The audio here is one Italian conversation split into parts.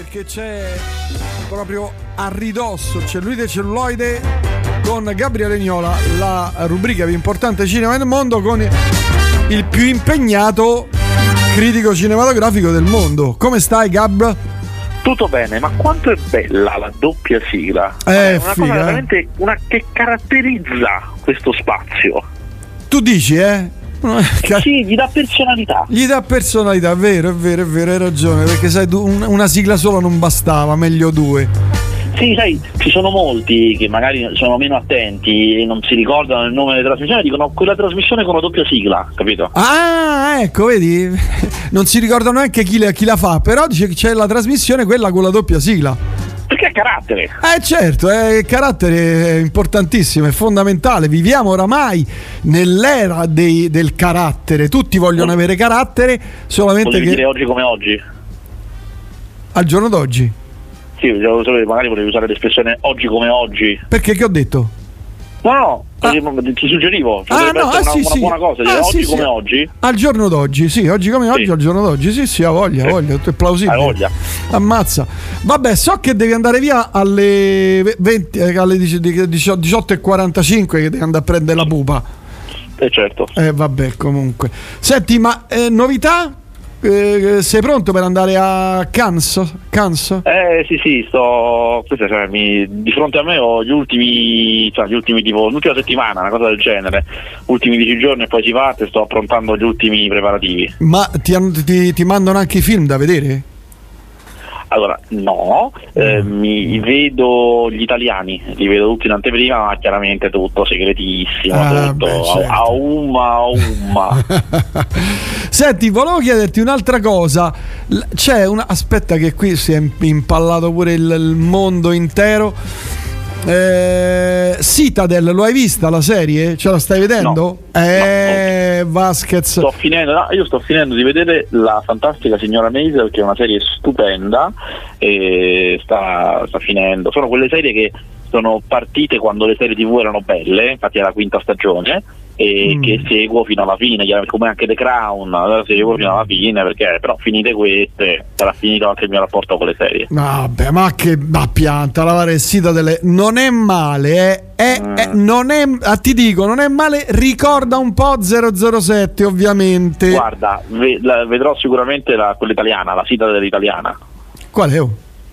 perché c'è proprio a ridosso cellulite celluloide con Gabriele Gnola, la rubrica più importante cinema del mondo con il più impegnato critico cinematografico del mondo. Come stai Gab? Tutto bene, ma quanto è bella la doppia sigla? Eh, è una figa, cosa eh. veramente una che caratterizza questo spazio. Tu dici, eh? Eh sì, gli dà personalità. Gli dà personalità, è vero, è vero, è vero, hai ragione, perché sai, una sigla sola non bastava, meglio due. Sì, sai, ci sono molti che magari sono meno attenti e non si ricordano il nome della trasmissione dicono quella trasmissione con la doppia sigla, capito? Ah, ecco, vedi? Non si ricordano neanche chi, chi la fa, però dice che c'è la trasmissione, quella con la doppia sigla. Carattere. Eh certo, eh, il carattere è importantissimo, è fondamentale. Viviamo oramai nell'era dei- del carattere. Tutti vogliono avere carattere, solamente Volevi che dire oggi come oggi? al giorno d'oggi. Sì, magari volevi usare l'espressione oggi come oggi. Perché che ho detto? No, no, così ti suggerivo. Cioè, Ah, no, ah, una, sì, una sì. buona cosa. Dire Ah, oggi sì, sì. come oggi. Al giorno d'oggi, sì, oggi come oggi, Sì. al giorno d'oggi, sì, sì, ha voglia, ha Sì. voglia, è plausibile. Hai voglia. Ammazza. Vabbè, so che devi andare via alle 20, eh, alle 18.45 che devi andare a prendere la pupa. Eh certo. Eh, vabbè, comunque. Senti, ma eh, novità? Eh, sei pronto per andare a Cannes? Cannes? Eh sì sì, sto. Questa, cioè, mi- di fronte a me ho gli ultimi. Cioè, gli ultimi tipo. l'ultima settimana, una cosa del genere. Ultimi dieci giorni e poi si parte, sto approntando gli ultimi preparativi. Ma ti, ti- ti mandano anche i film da vedere? Allora, no, eh, mi vedo gli italiani, li vedo tutti in anteprima, ma chiaramente tutto segretissimo, Ah, tutto beh, certo. a, umma, a umma. Senti, volevo chiederti un'altra cosa. C'è una. Aspetta, che qui si è imp- impallato pure il, il mondo intero. Eh, Citadel, lo hai vista la serie? Ce la stai vedendo? No. Eh, Vasquez. Sto finendo, no, io sto finendo di vedere la fantastica signora Maisel, che è una serie stupenda e sta, sta finendo. Sono quelle serie che sono partite quando le serie tv erano belle, infatti è la quinta stagione, e Mm. che seguo fino alla fine, come anche The Crown, la seguo fino alla fine, perché però finite queste sarà finito anche il mio rapporto con le serie. Vabbè, ma che ma pianta lavare il Citadel non è male, eh. È- Mm. è- non è, ah, ti dico, non è male. Ricorda un po' 007, ovviamente. Guarda, ve- la- vedrò sicuramente la, quella italiana, la sita dell'italiana. Qual è? oh?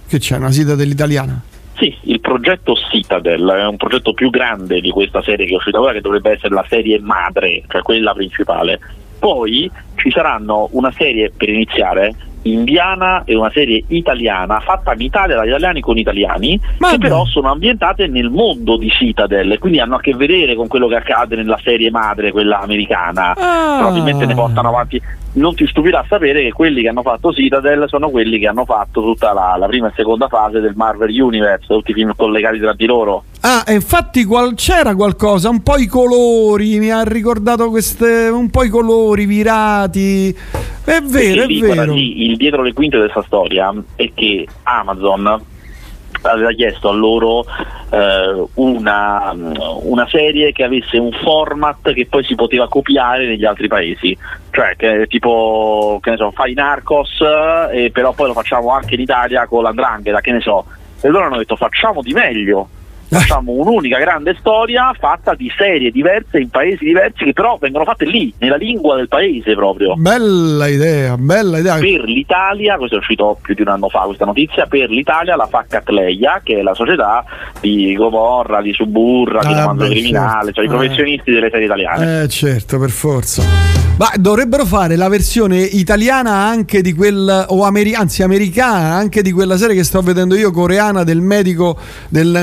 Che c'è una Citadel italiana? Sì, il progetto Citadel è un progetto più grande di questa serie che è uscita ora, che dovrebbe essere la serie madre, cioè quella principale. Poi ci saranno una serie per iniziare indiana e una serie italiana fatta in Italia da italiani con italiani Ma che beh. però sono ambientate nel mondo di Citadel e quindi hanno a che vedere con quello che accade nella serie madre, quella americana. Ah. Probabilmente ne portano avanti. Non ti stupirà sapere che quelli che hanno fatto Citadel sono quelli che hanno fatto tutta la, la prima e seconda fase del Marvel Universe, tutti i film collegati tra di loro. Ah, e infatti qual- c'era qualcosa, un po' i colori, mi ha ricordato queste, un po' i colori virati. È vero, Perché è lì, vero. guarda, lì, il dietro le quinte di questa storia è che Amazon aveva chiesto a loro eh, una, una serie che avesse un format che poi si poteva copiare negli altri paesi. Cioè che tipo che ne so fai Narcos eh, però poi lo facciamo anche in Italia con l'Andrangheta che ne so. E loro hanno detto facciamo di meglio facciamo un'unica grande storia fatta di serie diverse in paesi diversi che però vengono fatte lì nella lingua del paese proprio Bella idea, bella idea. per l'Italia, questo è uscito più di un anno fa questa notizia, per l'Italia la fa Catleia, che è la società di Gomorra, di Suburra, di Ah, Romanzo beh, Criminale, certo. cioè i Eh. professionisti delle serie italiane. Eh certo, per forza. Ma dovrebbero fare la versione italiana anche di quel o ameri- anzi americana anche di quella serie che sto vedendo io coreana del medico del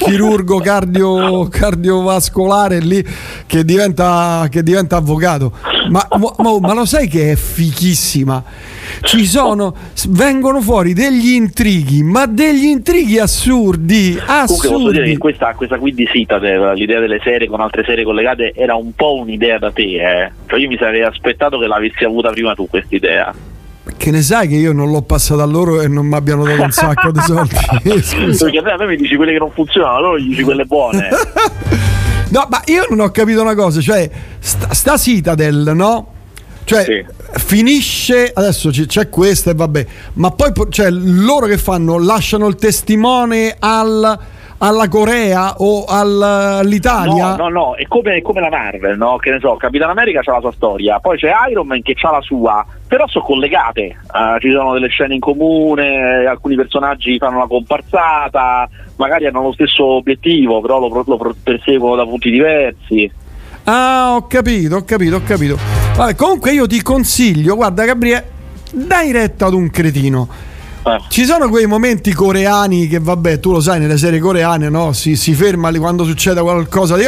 neurochirurgo cardio, cardiovascolare lì che diventa, che diventa avvocato. Ma, ma- ma lo sai che è fichissima? Ci sono, vengono fuori degli intrighi, ma degli intrighi assurdi, Comunque posso dire assurdi. che questa, questa qui di Citadel, l'idea delle serie con altre serie collegate, era un po' un'idea da te, eh. Cioè io mi sarei aspettato che l'avessi avuta prima tu questa idea. Che ne sai che io non l'ho passata a loro e non mi abbiano dato un sacco di soldi? Perché a me, mi dici quelle che non funzionano, allora gli dici quelle buone. No, ma io non ho capito una cosa, cioè sta, sta Citadel, no? Cioè, sì. finisce adesso c'è questo e vabbè, ma poi cioè, loro che fanno? Lasciano il testimone al alla Corea o all'Italia? No, no, no, è come, è come la Marvel, no? Che ne so, Capitan America ha la sua storia, poi c'è Iron Man che ha la sua, però sono collegate, uh, ci sono delle scene in comune, alcuni personaggi fanno una comparsata, magari hanno lo stesso obiettivo, però lo, lo perseguono da punti diversi. Ah, ho capito, ho capito, ho capito. Vabbè, comunque io ti consiglio, guarda Gabriele, dai retta ad un cretino Ci sono quei momenti coreani che, vabbè, tu lo sai, nelle serie coreane, no? Si, si ferma quando succede qualcosa di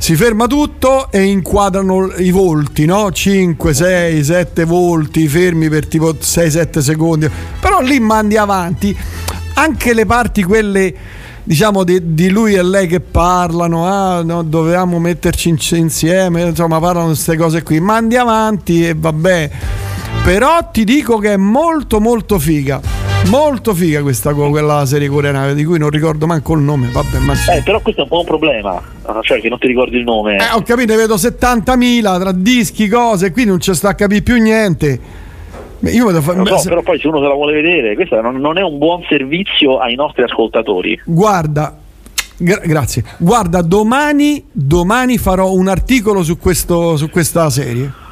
si ferma tutto e inquadrano i volti, no? 5, 6, 7 volti fermi per tipo 6-7 secondi. Però lì mandi avanti anche le parti quelle diciamo di, di lui e lei che parlano, ah, no, dovevamo metterci insieme, insomma, parlano di queste cose qui. Mandi avanti e vabbè però ti dico che è molto molto figa. Molto figa questa quella serie coreana di cui non ricordo manco il nome. Vabbè, ma sì. eh, però questo è un po' un problema. Ah, cioè, che non ti ricordi il nome. Eh, ho capito, vedo 70.000 tra dischi, cose, qui non ci sta a capire più niente. Io vedo fa... so, però poi se uno se la vuole vedere, questo non, non è un buon servizio ai nostri ascoltatori. Guarda, Gra- grazie. Guarda, domani, domani farò un articolo su, questo, su questa serie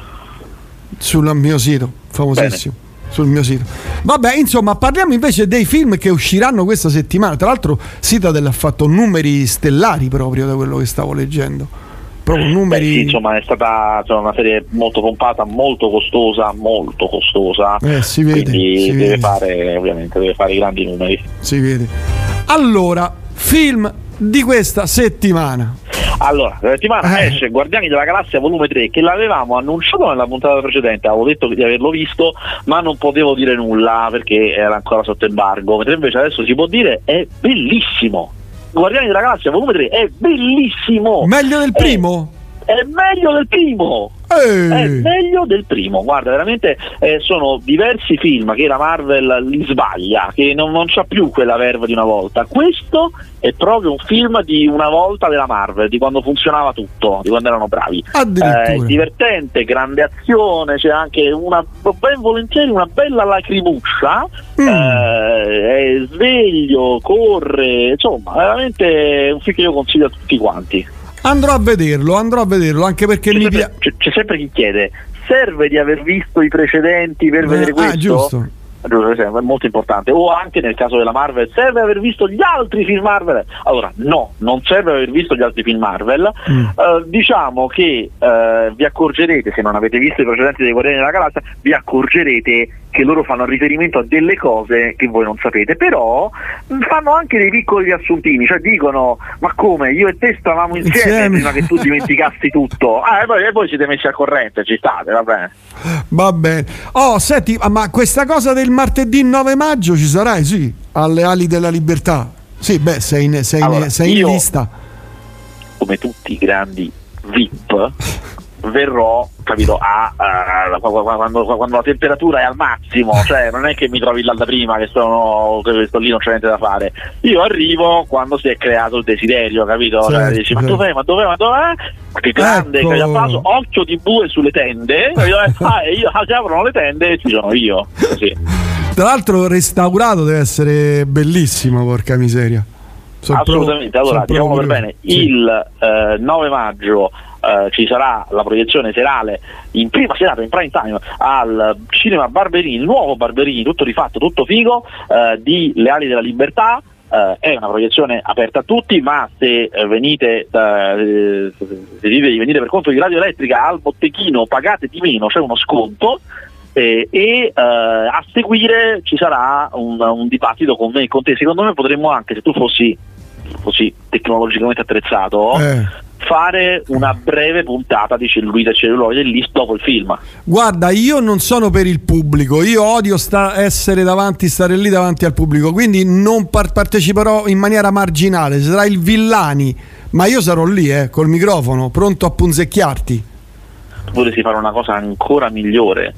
sul mio sito, famosissimo. Bene. Sul mio sito. Vabbè, insomma, parliamo invece dei film che usciranno questa settimana. Tra l'altro, Citadel ha fatto numeri stellari proprio da quello che stavo leggendo. Proprio numeri. Beh, sì, insomma, è stata insomma, una serie molto pompata, molto costosa, molto costosa. Eh, si vede. Quindi si deve vede. fare, ovviamente, deve fare i grandi numeri. Si vede. Allora, film di questa settimana. Allora, la settimana eh. esce Guardiani della Galassia volume 3 che l'avevamo annunciato nella puntata precedente, avevo detto di averlo visto, ma non potevo dire nulla perché era ancora sotto embargo, mentre invece adesso si può dire è bellissimo. Guardiani della Galassia volume 3 è bellissimo. Meglio del primo? È, è meglio del primo. Ehi. È meglio del primo, guarda, veramente eh, sono diversi film che la Marvel li sbaglia, che non, non c'ha più quella verve di una volta. Questo è proprio un film di una volta della Marvel, di quando funzionava tutto, di quando erano bravi. Eh, divertente, grande azione, c'è anche una ben volentieri una bella lacrimuccia, mm. eh, è sveglio, corre, insomma, veramente un film che io consiglio a tutti quanti. Andrò a vederlo, andrò a vederlo anche perché c'è mi piace. C'è, c'è, sempre chi chiede: serve di aver visto i precedenti per eh, vedere questo? Ah, giusto è molto importante o anche nel caso della Marvel serve aver visto gli altri film Marvel allora no non serve aver visto gli altri film Marvel mm. uh, diciamo che uh, vi accorgerete se non avete visto i precedenti dei Guardiani della Galassia vi accorgerete che loro fanno riferimento a delle cose che voi non sapete, però fanno anche dei piccoli riassuntini, cioè dicono ma come io e te stavamo insieme, insieme. prima che tu dimenticassi tutto, ah, e, poi, e poi siete messi a corrente, ci state, va bene. Va bene. Oh, senti, ma questa cosa del martedì 9 maggio ci sarai, sì, alle ali della libertà. Sì, beh, sei in, sei allora, in, sei in lista. Come tutti i grandi VIP verrò capito a, a, quando, quando, la temperatura è al massimo cioè non è che mi trovi là da prima che sono che sto lì non c'è niente da fare io arrivo quando si è creato il desiderio capito certo, cioè, dici, ma certo. dov'è ma dov'è ma dov'è che grande ecco. che applauso occhio di bue sulle tende ah, e io ah, si aprono le tende e ci sono io così. tra l'altro restaurato deve essere bellissimo porca miseria sono assolutamente pro, allora diciamo per bene sì. il eh, 9 maggio Uh, ci sarà la proiezione serale in prima serata in prime time al cinema Barberini, il nuovo Barberini, tutto rifatto, tutto figo, uh, di Le ali della libertà. Uh, è una proiezione aperta a tutti, ma se venite, da, eh, se dite di venire per conto di Radio Elettrica al botteghino pagate di meno, c'è uno sconto. Eh, e a seguire ci sarà un, un, dibattito con me e con te. Secondo me potremmo anche, se tu fossi così tecnologicamente attrezzato, eh fare una breve puntata di cellulite e celluloide lì dopo il film. Guarda, io non sono per il pubblico, io odio sta- essere davanti, stare lì davanti al pubblico, quindi non par- parteciperò in maniera marginale, sarà il Villani, ma io sarò lì eh, col microfono, pronto a punzecchiarti. Vorresti fare una cosa ancora migliore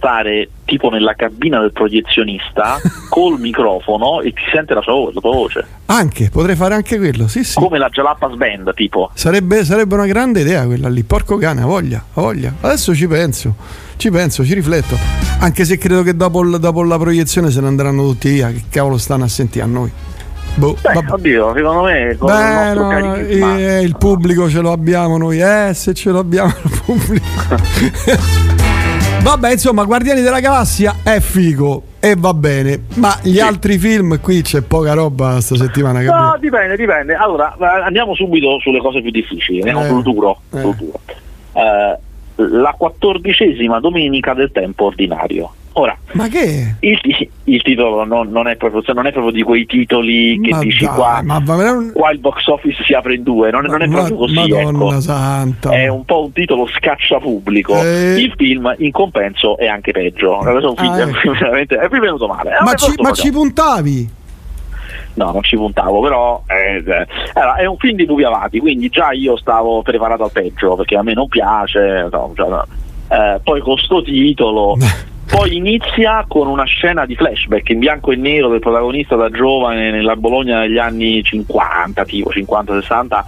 stare tipo nella cabina del proiezionista col microfono e ti sente la, sua, la tua voce. Anche, potrei fare anche quello, sì sì. Come la Jalapas Band, tipo. Sarebbe, sarebbe una grande idea quella lì, porco cane, ha voglia, ha voglia. Adesso ci penso, ci penso, ci rifletto. Anche se credo che dopo, dopo la proiezione se ne andranno tutti via, che cavolo stanno a sentire a noi. Boh, Beh, oddio, secondo me con Beh, il, no, eh, il pubblico ce lo abbiamo noi, eh, se ce lo abbiamo il pubblico. Vabbè, insomma, Guardiani della Galassia è figo e va bene, ma gli sì. altri film qui c'è poca roba sta settimana. Capito? No, dipende, dipende. Allora, andiamo subito sulle cose più difficili, andiamo eh, sul duro. Eh. Sul duro. Eh, la quattordicesima domenica del tempo ordinario. Ora, ma che? Il, il titolo non, non, è proprio, non, è proprio, di quei titoli che ma dici dai, qua, ma, ma, qua il box office si apre in due, non, non è proprio così. Madonna ecco. santa. È un po' un titolo scaccia pubblico. Eh. Il film in compenso è anche peggio. È un film, ah, ecco. veramente è venuto male. Ma, ci, ma ci puntavi? no, non ci puntavo, però eh, allora, è un film di Nubiavati, quindi già io stavo preparato al peggio perché a me non piace. No, cioè, eh, poi con sto titolo Poi inizia con una scena di flashback in bianco e nero del protagonista da giovane nella Bologna negli anni 50, tipo 50-60,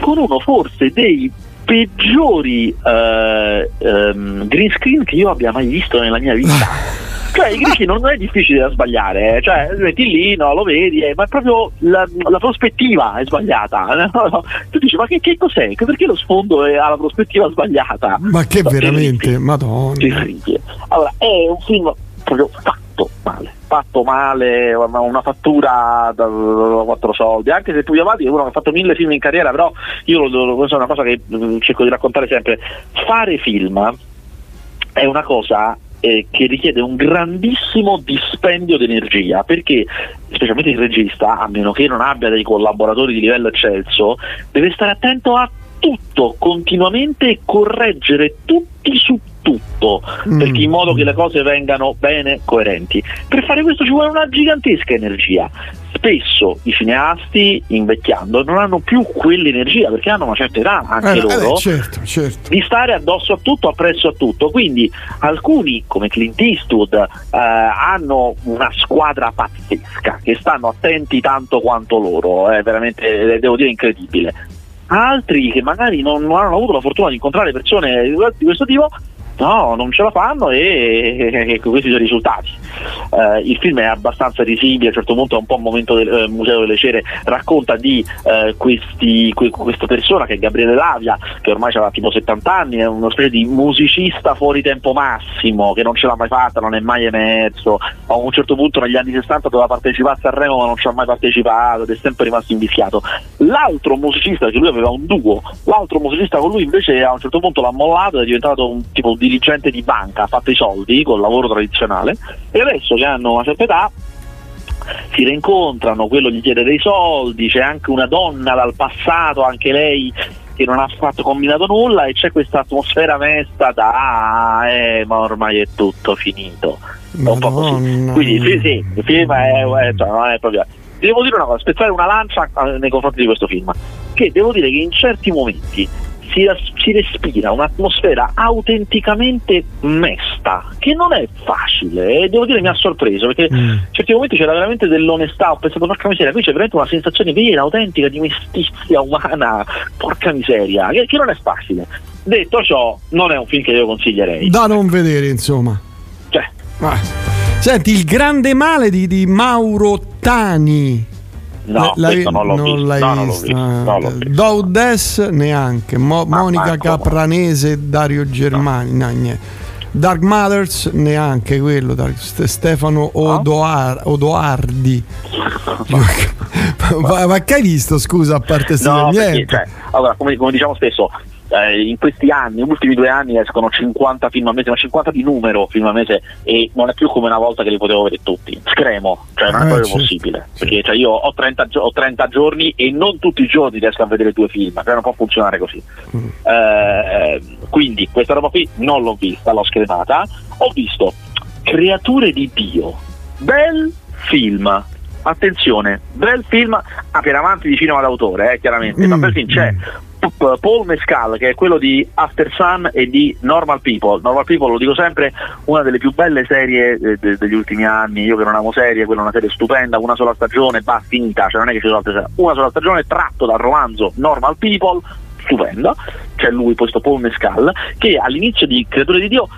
con uno forse dei peggiori uh, um, green screen che io abbia mai visto nella mia vita. Cioè, i greci non è difficile da sbagliare, eh. cioè metti lì, no, lo vedi, eh, ma è proprio la, la prospettiva è sbagliata. No, no. Tu dici, ma che, che, cos'è? Perché lo sfondo ha la prospettiva sbagliata? Ma che no, veramente, che madonna. Che allora, è un film proprio fatto male, fatto male, una fattura da, quattro soldi, anche se Puglio Amati è uno che ha fatto mille film in carriera, però io questa è una cosa che mm, cerco di raccontare sempre, fare film è una cosa eh, che richiede un grandissimo dispendio di energia perché specialmente il regista a meno che non abbia dei collaboratori di livello eccelso deve stare attento a tutto continuamente e correggere tutti su tutto mm. perché in modo che le cose vengano bene coerenti per fare questo ci vuole una gigantesca energia spesso i cineasti invecchiando non hanno più quell'energia perché hanno una certa età anche eh, loro eh, certo, certo. di stare addosso a tutto, appresso a tutto. Quindi alcuni come Clint Eastwood eh, hanno una squadra pazzesca che stanno attenti tanto quanto loro, è veramente eh, devo dire incredibile. Altri che magari non, non hanno avuto la fortuna di incontrare persone di questo tipo no, non ce la fanno e, e, e questi sono i risultati. Uh, il film è abbastanza risibile, a un certo punto è un po' un momento del uh, Museo delle Cere, racconta di uh, questi, que, questa persona che è Gabriele Lavia, che ormai ha tipo 70 anni, è una specie di musicista fuori tempo massimo, che non ce l'ha mai fatta, non è mai emerso, a un certo punto negli anni 60 doveva partecipare a Sanremo ma non ci ha mai partecipato ed è sempre rimasto invischiato. L'altro musicista, che lui aveva un duo, l'altro musicista con lui invece a un certo punto l'ha mollato ed è diventato un tipo di dirigente di banca, ha fatto i soldi col lavoro tradizionale e adesso che hanno una certa età si rincontrano, quello gli chiede dei soldi, c'è anche una donna dal passato, anche lei che non ha fatto combinato nulla e c'è questa atmosfera mesta da ah, eh, ma ormai è tutto finito. Madonna. Un po' così. Quindi sì, sì, il film è, è, cioè, non è proprio. Devo dire una cosa, spezzare una lancia eh, nei confronti di questo film, che devo dire che in certi momenti si, si, respira un'atmosfera autenticamente mesta, che non è facile e devo dire mi ha sorpreso perché mm. in certi momenti c'era veramente dell'onestà, ho pensato porca miseria, qui c'è veramente una sensazione vera, autentica di mestizia umana, porca miseria, che, che non è facile. Detto ciò, non è un film che io consiglierei. Da non vedere, insomma. Cioè. Ah. Senti, il grande male di, di Mauro Tani No, l'hai, non l'ho non visto. No, non l'ho. No, visto. Doudes neanche. Mo- Monica Capranese e Dario Germani. No, Dark Mothers neanche quello. Dark, Stefano Odoar, Odoardi. ma, ma, che hai visto? Scusa, a parte no, niente. Perché, cioè, allora, come, come diciamo spesso, eh, in questi anni, ultimi due anni escono 50 film al mese, ma 50 di numero film al mese e non è più come una volta che li potevo vedere tutti. Scremo, cioè non è eh, proprio certo. possibile. Perché cioè, io ho 30, ho 30, giorni e non tutti i giorni riesco a vedere due film, cioè non può funzionare così. Mm. Eh, quindi questa roba qui non l'ho vista, l'ho scremata. Ho visto Creature di Dio, bel film, attenzione, bel film ah, per amanti di cinema d'autore, eh, chiaramente, mm, ma bel film c'è mm Paul Mescal, che è quello di After Sun e di Normal People. Normal People, lo dico sempre, una delle più belle serie eh, de- degli ultimi anni. Io che non amo serie, quella è una serie stupenda, una sola stagione, va finita, cioè non è che ci sono altre serie. Una sola stagione tratto dal romanzo Normal People, stupenda. C'è lui, questo Paul Mescal, che all'inizio di Creature di Dio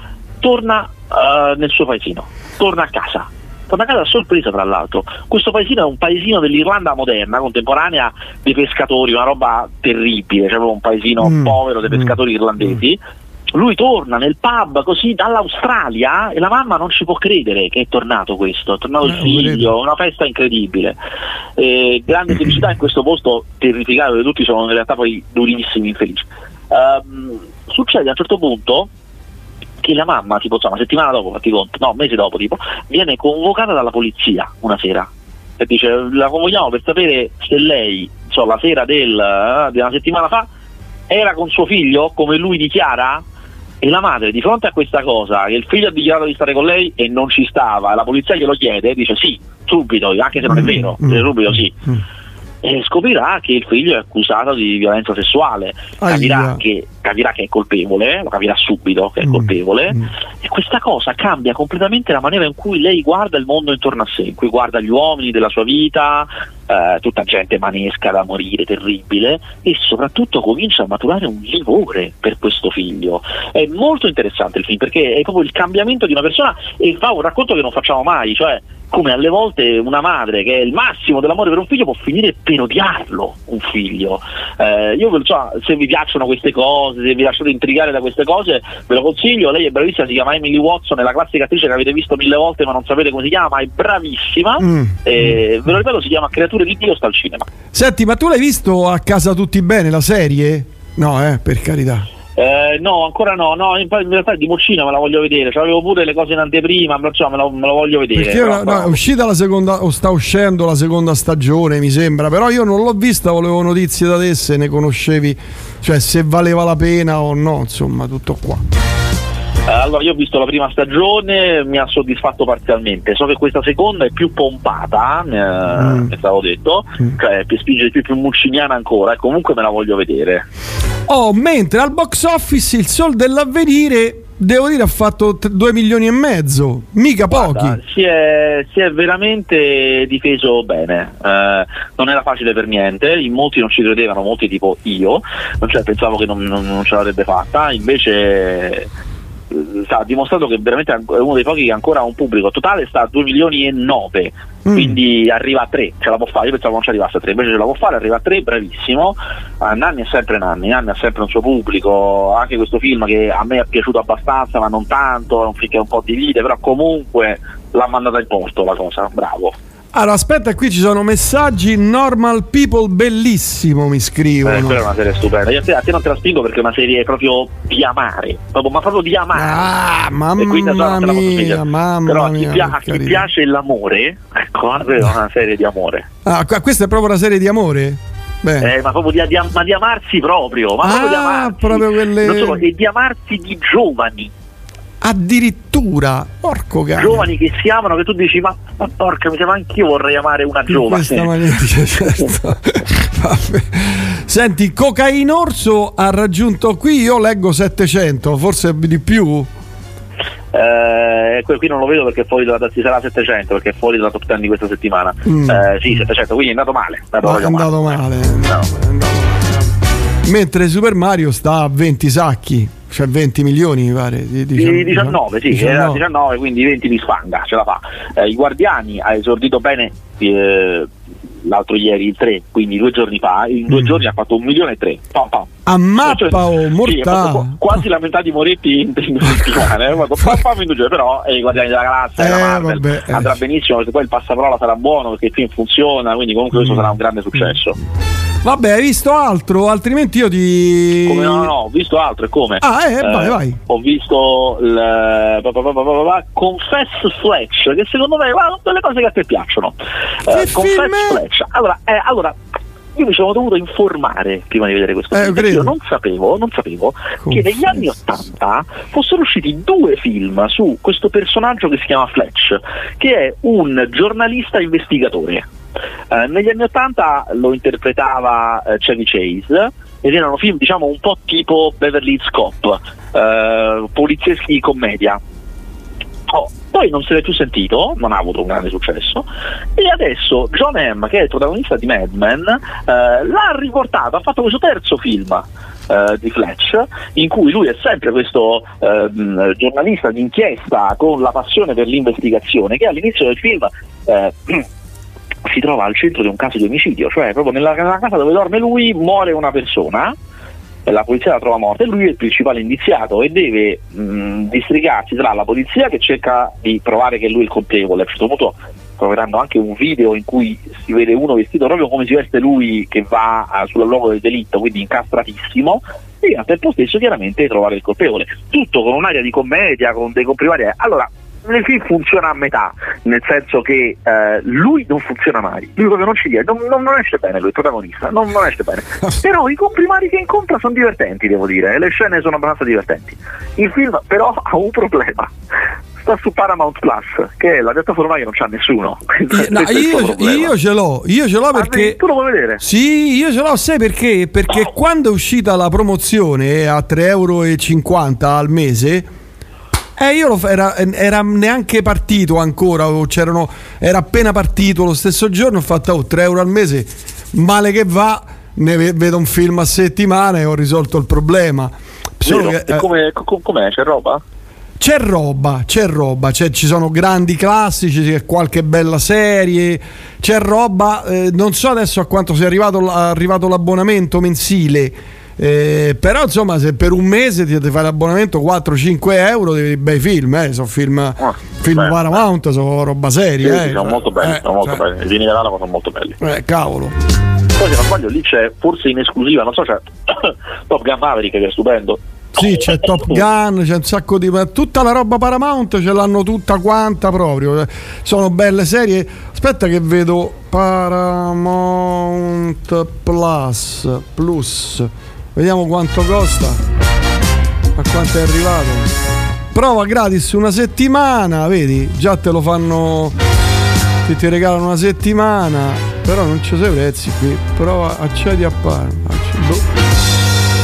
torna uh, nel suo paesino, torna a casa torna a casa a sorpresa tra l'altro. Questo paesino è un paesino dell'Irlanda moderna, contemporanea, dei pescatori, una roba terribile, cioè un paesino mm. povero dei mm. pescatori mm. irlandesi. Lui torna nel pub così dall'Australia e la mamma non ci può credere che è tornato questo, è tornato il eh, figlio, una festa incredibile. Eh, grande felicità in questo posto terrificato dove tutti sono in realtà poi durissimi, infelici. Um, succede a un certo punto che la mamma, tipo insomma, una settimana dopo, fatti conto, no, un mese dopo, tipo, viene convocata dalla polizia una sera e dice la convochiamo per sapere se lei, so, la sera del, uh, di una settimana fa, era con suo figlio, come lui dichiara, e la madre di fronte a questa cosa, che il figlio ha dichiarato di stare con lei e non ci stava, la polizia glielo chiede, dice sì, subito, anche se non è mm, vero, mm, subito sì. Mm. E scoprirà che il figlio è accusato di violenza sessuale, capirà che, capirà che, è colpevole, lo capirà subito che è mm. colpevole mm. e questa cosa cambia completamente la maniera in cui lei guarda il mondo intorno a sé, in cui guarda gli uomini della sua vita, eh, tutta gente manesca da morire, terribile e soprattutto comincia a maturare un livore per questo figlio. È molto interessante il film perché è proprio il cambiamento di una persona e fa un racconto che non facciamo mai, cioè come alle volte una madre che è il massimo dell'amore per un figlio può finire per odiarlo un figlio. Eh, io so, se vi piacciono queste cose, se vi lasciate intrigare da queste cose, ve lo consiglio, lei è bravissima, si chiama Emily Watson, è la classica attrice che avete visto mille volte ma non sapete come si chiama, è bravissima, mm. eh, ve lo ripeto, si chiama Creature di Dio, sta al cinema. Senti, ma tu l'hai visto a casa tutti bene la serie? No, eh, per carità. Eh, no, ancora no, no, in, realtà di Moccina me la voglio vedere, cioè, avevo pure le cose in anteprima, perciò me lo, me lo voglio vedere. Perché però, no, è uscita la seconda, o sta uscendo la seconda stagione, mi sembra, però io non l'ho vista, volevo notizie da te se ne conoscevi, cioè se valeva la pena o no, insomma, tutto qua. Allora, io ho visto la prima stagione, mi ha soddisfatto parzialmente. So che questa seconda è più pompata, eh, mm. stavo detto, mm. cioè spinge più, più mucciniana ancora, e comunque me la voglio vedere. Oh, mentre al box office il Sol dell'avvenire devo dire ha fatto 2 milioni e mezzo, mica Guarda, pochi. Si è, si è, veramente difeso bene, eh, non era facile per niente, in molti non ci credevano, molti tipo io, cioè, pensavo che non, non, non ce l'avrebbe fatta, invece sta dimostrando che veramente è uno dei pochi che ancora ha un pubblico. Totale sta a 2 milioni e 9 mm. quindi arriva a 3 ce la può fare. Io pensavo non ci arrivasse a 3 invece ce la può fare arriva a 3 bravissimo. Uh, Nanni è sempre Nanni Nanni ha sempre un suo pubblico. Anche questo film che a me è piaciuto abbastanza ma non tanto è un film che un po' divide però comunque l'ha mandata in posto la cosa bravo allora, aspetta, qui ci sono messaggi normal people bellissimo, mi scrivono. Eh, quella è una serie stupenda. Io a te, te, non te la spingo perché è una serie proprio di amare, proprio, ma proprio di amare. Ah, mamma mia, mamma Però a chi, mia, a chi piace l'amore, ecco, è una serie di amore. Ah, questa è proprio una serie di amore? Eh, ma proprio di, di, ma di, amarsi proprio, ma ah, proprio di amarsi. Proprio quelle... so, e di amarsi di giovani addirittura porco cane giovani che si amano che tu dici ma, ma porca mi sembra anch'io vorrei amare una giovane questa maniera certo. senti Cocaine Orso ha raggiunto qui io leggo 700 forse di più eh, qui non lo vedo perché fuori dalla, si sarà 700 perché è fuori dalla top 10 di questa settimana mm. eh, sì 700 quindi è andato male è andato, è andato male, male. No. È andato male. mentre Super Mario sta a 20 sacchi cioè 20 milioni mi pare di, di, di 19 sì 19. 19 quindi 20 di sfanga ce la fa eh, i Guardiani ha esordito bene eh, l'altro ieri il 3 quindi due giorni fa in due mm. giorni ha fatto un milione e tre pam, pam. a mappa cioè, oh, mortale sì, quasi la metà di Moretti in, due settimane eh, però eh, i Guardiani della Galassia eh, Marvel, vabbè, eh. andrà benissimo perché poi il passaparola sarà buono perché il film funziona quindi comunque mm. questo sarà un grande successo mm. Vabbè, hai visto altro? Altrimenti io ti. Come no, no, ho visto altro e come? Ah, eh, vai, eh, vai. Ho visto il Confess Fletch, che secondo me sono delle cose che a te piacciono. Eh, Confess Fletch. Allora, eh, allora io mi sono dovuto informare prima di vedere questo eh, film. Io non sapevo, non sapevo che negli anni Ottanta fossero usciti due film su questo personaggio che si chiama Fletch, che è un giornalista investigatore. Eh, negli anni 80 lo interpretava eh, Chevy Chase, ed erano film diciamo un po' tipo Beverly Hills Cop, eh, polizieschi di commedia. Oh, poi non se l'è più sentito, non ha avuto un grande successo, e adesso John M., che è il protagonista di Mad Men, eh, l'ha riportato, ha fatto questo terzo film eh, di Fletch, in cui lui è sempre questo eh, giornalista d'inchiesta con la passione per l'investigazione, che all'inizio del film eh, si trova al centro di un caso di omicidio, cioè proprio nella, casa dove dorme lui muore una persona la polizia la trova morta e lui è il principale indiziato e deve mh, districarsi tra la polizia che cerca di provare che lui è il colpevole, a un certo punto troveranno anche un video in cui si vede uno vestito proprio come si veste lui che va uh, sul luogo del delitto, quindi incastratissimo, e al tempo stesso chiaramente trovare il colpevole. Tutto con un'aria di commedia, con dei comprimari. Allora, nel film funziona a metà, nel senso che eh, lui non funziona mai, lui proprio non ci viene, non, non, non, esce bene lui, il protagonista, non, non esce bene. però i comprimari che incontra sono divertenti, devo dire, e le scene sono abbastanza divertenti. Il film però ha un problema. Sta su Paramount Plus, che è la piattaforma che non c'ha nessuno. No, io, io, ce l'ho, io ce l'ho ah, perché. Ah, tu lo vuoi vedere? Sì, io ce l'ho, sai perché? Perché oh. quando è uscita la promozione a 3,50 euro al mese eh, io lo, era, era, neanche partito ancora, era appena partito lo stesso giorno, ho fatto oh, 3 euro al mese, male che va, ne vedo un film a settimana e ho risolto il problema. Solo che, eh, com'è, com'è? C'è roba? C'è roba, c'è roba, c'è, ci sono grandi classici, c'è qualche bella serie, c'è roba, eh, non so adesso a quanto sia arrivato, arrivato l'abbonamento mensile eh, però insomma se per un mese ti fai l'abbonamento 4-5 euro devi bei film eh, sono film, oh, film Paramount sono roba seria sì, eh. sono molto belli eh, sono molto cioè, belli i vini dell'Alamo sono molto belli eh cavolo poi se non sbaglio lì c'è forse in esclusiva non so c'è Top Gun Maverick che è stupendo sì, c'è Top Gun, c'è un sacco di. Tutta la roba Paramount ce l'hanno tutta quanta proprio. Sono belle serie. Aspetta che vedo Paramount Plus. Plus. Vediamo quanto costa. A quanto è arrivato. Prova gratis una settimana, vedi? Già te lo fanno. Ti, ti regalano una settimana. Però non ci sono prezzi qui. Prova accedi a Parma. Boh.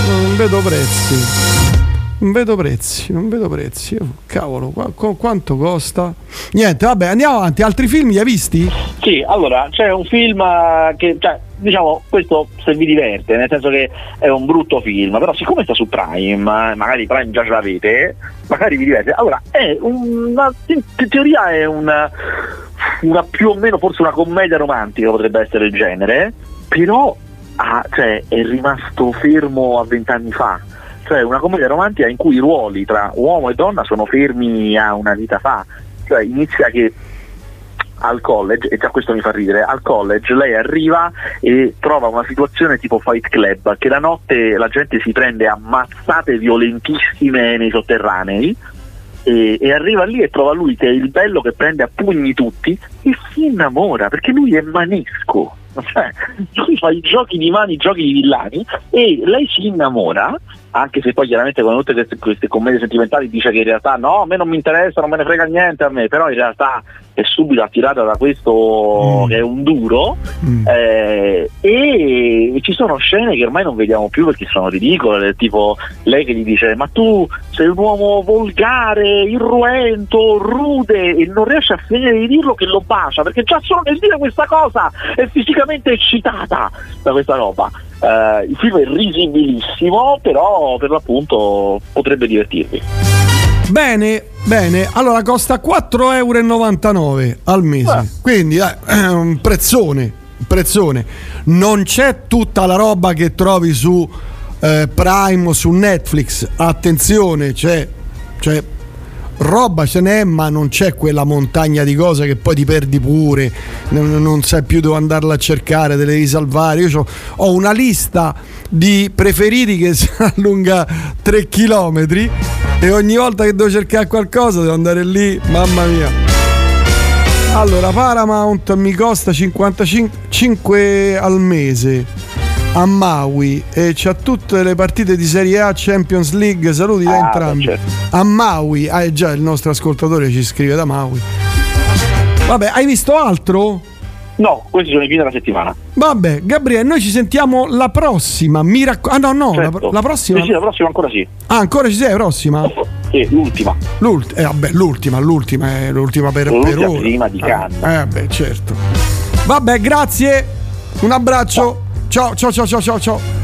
Non vedo prezzi. Non vedo prezzi, non vedo prezzi. Cavolo, qu- quanto costa? Niente, vabbè, andiamo avanti. Altri film li hai visti? Sì, allora c'è un film eh, che, cioè, diciamo, questo se vi diverte, nel senso che è un brutto film, però siccome sta su Prime, eh, magari Prime già ce l'avete, magari vi diverte. Allora, è una, in teoria è una, una più o meno, forse una commedia romantica potrebbe essere il genere, però ah, cioè, è rimasto fermo a vent'anni fa cioè una commedia romantica in cui i ruoli tra uomo e donna sono fermi a una vita fa, cioè inizia che al college, e già questo mi fa ridere, al college lei arriva e trova una situazione tipo Fight Club, che la notte la gente si prende ammazzate violentissime nei sotterranei e, e, arriva lì e trova lui che è il bello che prende a pugni tutti e si innamora perché lui è manesco. Cioè, lui fa i giochi di mani, i giochi di villani e lei si innamora anche se poi chiaramente con tutte queste, queste, commedie sentimentali dice che in realtà no, a me non mi interessa, non me ne frega niente a me, però in realtà è subito attirata da questo mm. che è un duro mm. eh, e ci sono scene che ormai non vediamo più perché sono ridicole, tipo lei che gli dice ma tu sei un uomo volgare, irruento, rude e non riesce a finire di dirlo che lo bacia perché già solo nel dire questa cosa è fisicamente eccitata da questa roba. Uh, il film è risibilissimo, però per l'appunto potrebbe divertirvi. Bene, bene. Allora costa 4,99 euro al mese. Ah. Quindi eh, un prezzone, un prezzone. Non c'è tutta la roba che trovi su eh, Prime o su Netflix. Attenzione, c'è, c'è roba ce n'è, ma non c'è quella montagna di cose che poi ti perdi pure, non, non sai più dove andarla a cercare, te le devi salvare. Io ho una lista di preferiti che si allunga 3 km e ogni volta che devo cercare qualcosa devo andare lì, mamma mia. Allora, Paramount mi costa 55 al mese a Maui e c'ha tutte le partite di Serie A, Champions League, saluti da ah, entrambi. Certo. A Maui, ah, già il nostro ascoltatore ci scrive da Maui. Vabbè, hai visto altro? No, questi sono i film della settimana. Vabbè, Gabriele, noi ci sentiamo la prossima. Mi racco- ah, no, no, Certo. la, la prossima. Sì, sì, la prossima ancora sì. Ah, ancora ci sei, la prossima? Sì, l'ultima. L'ult- eh, vabbè, l'ultima, l'ultima è l'ultima per, L'ultima per ora. prima di Cannes. Eh, eh, beh, certo. Vabbè, grazie. Un abbraccio. Ciao, ciao, ciao, ciao, ciao. ciao.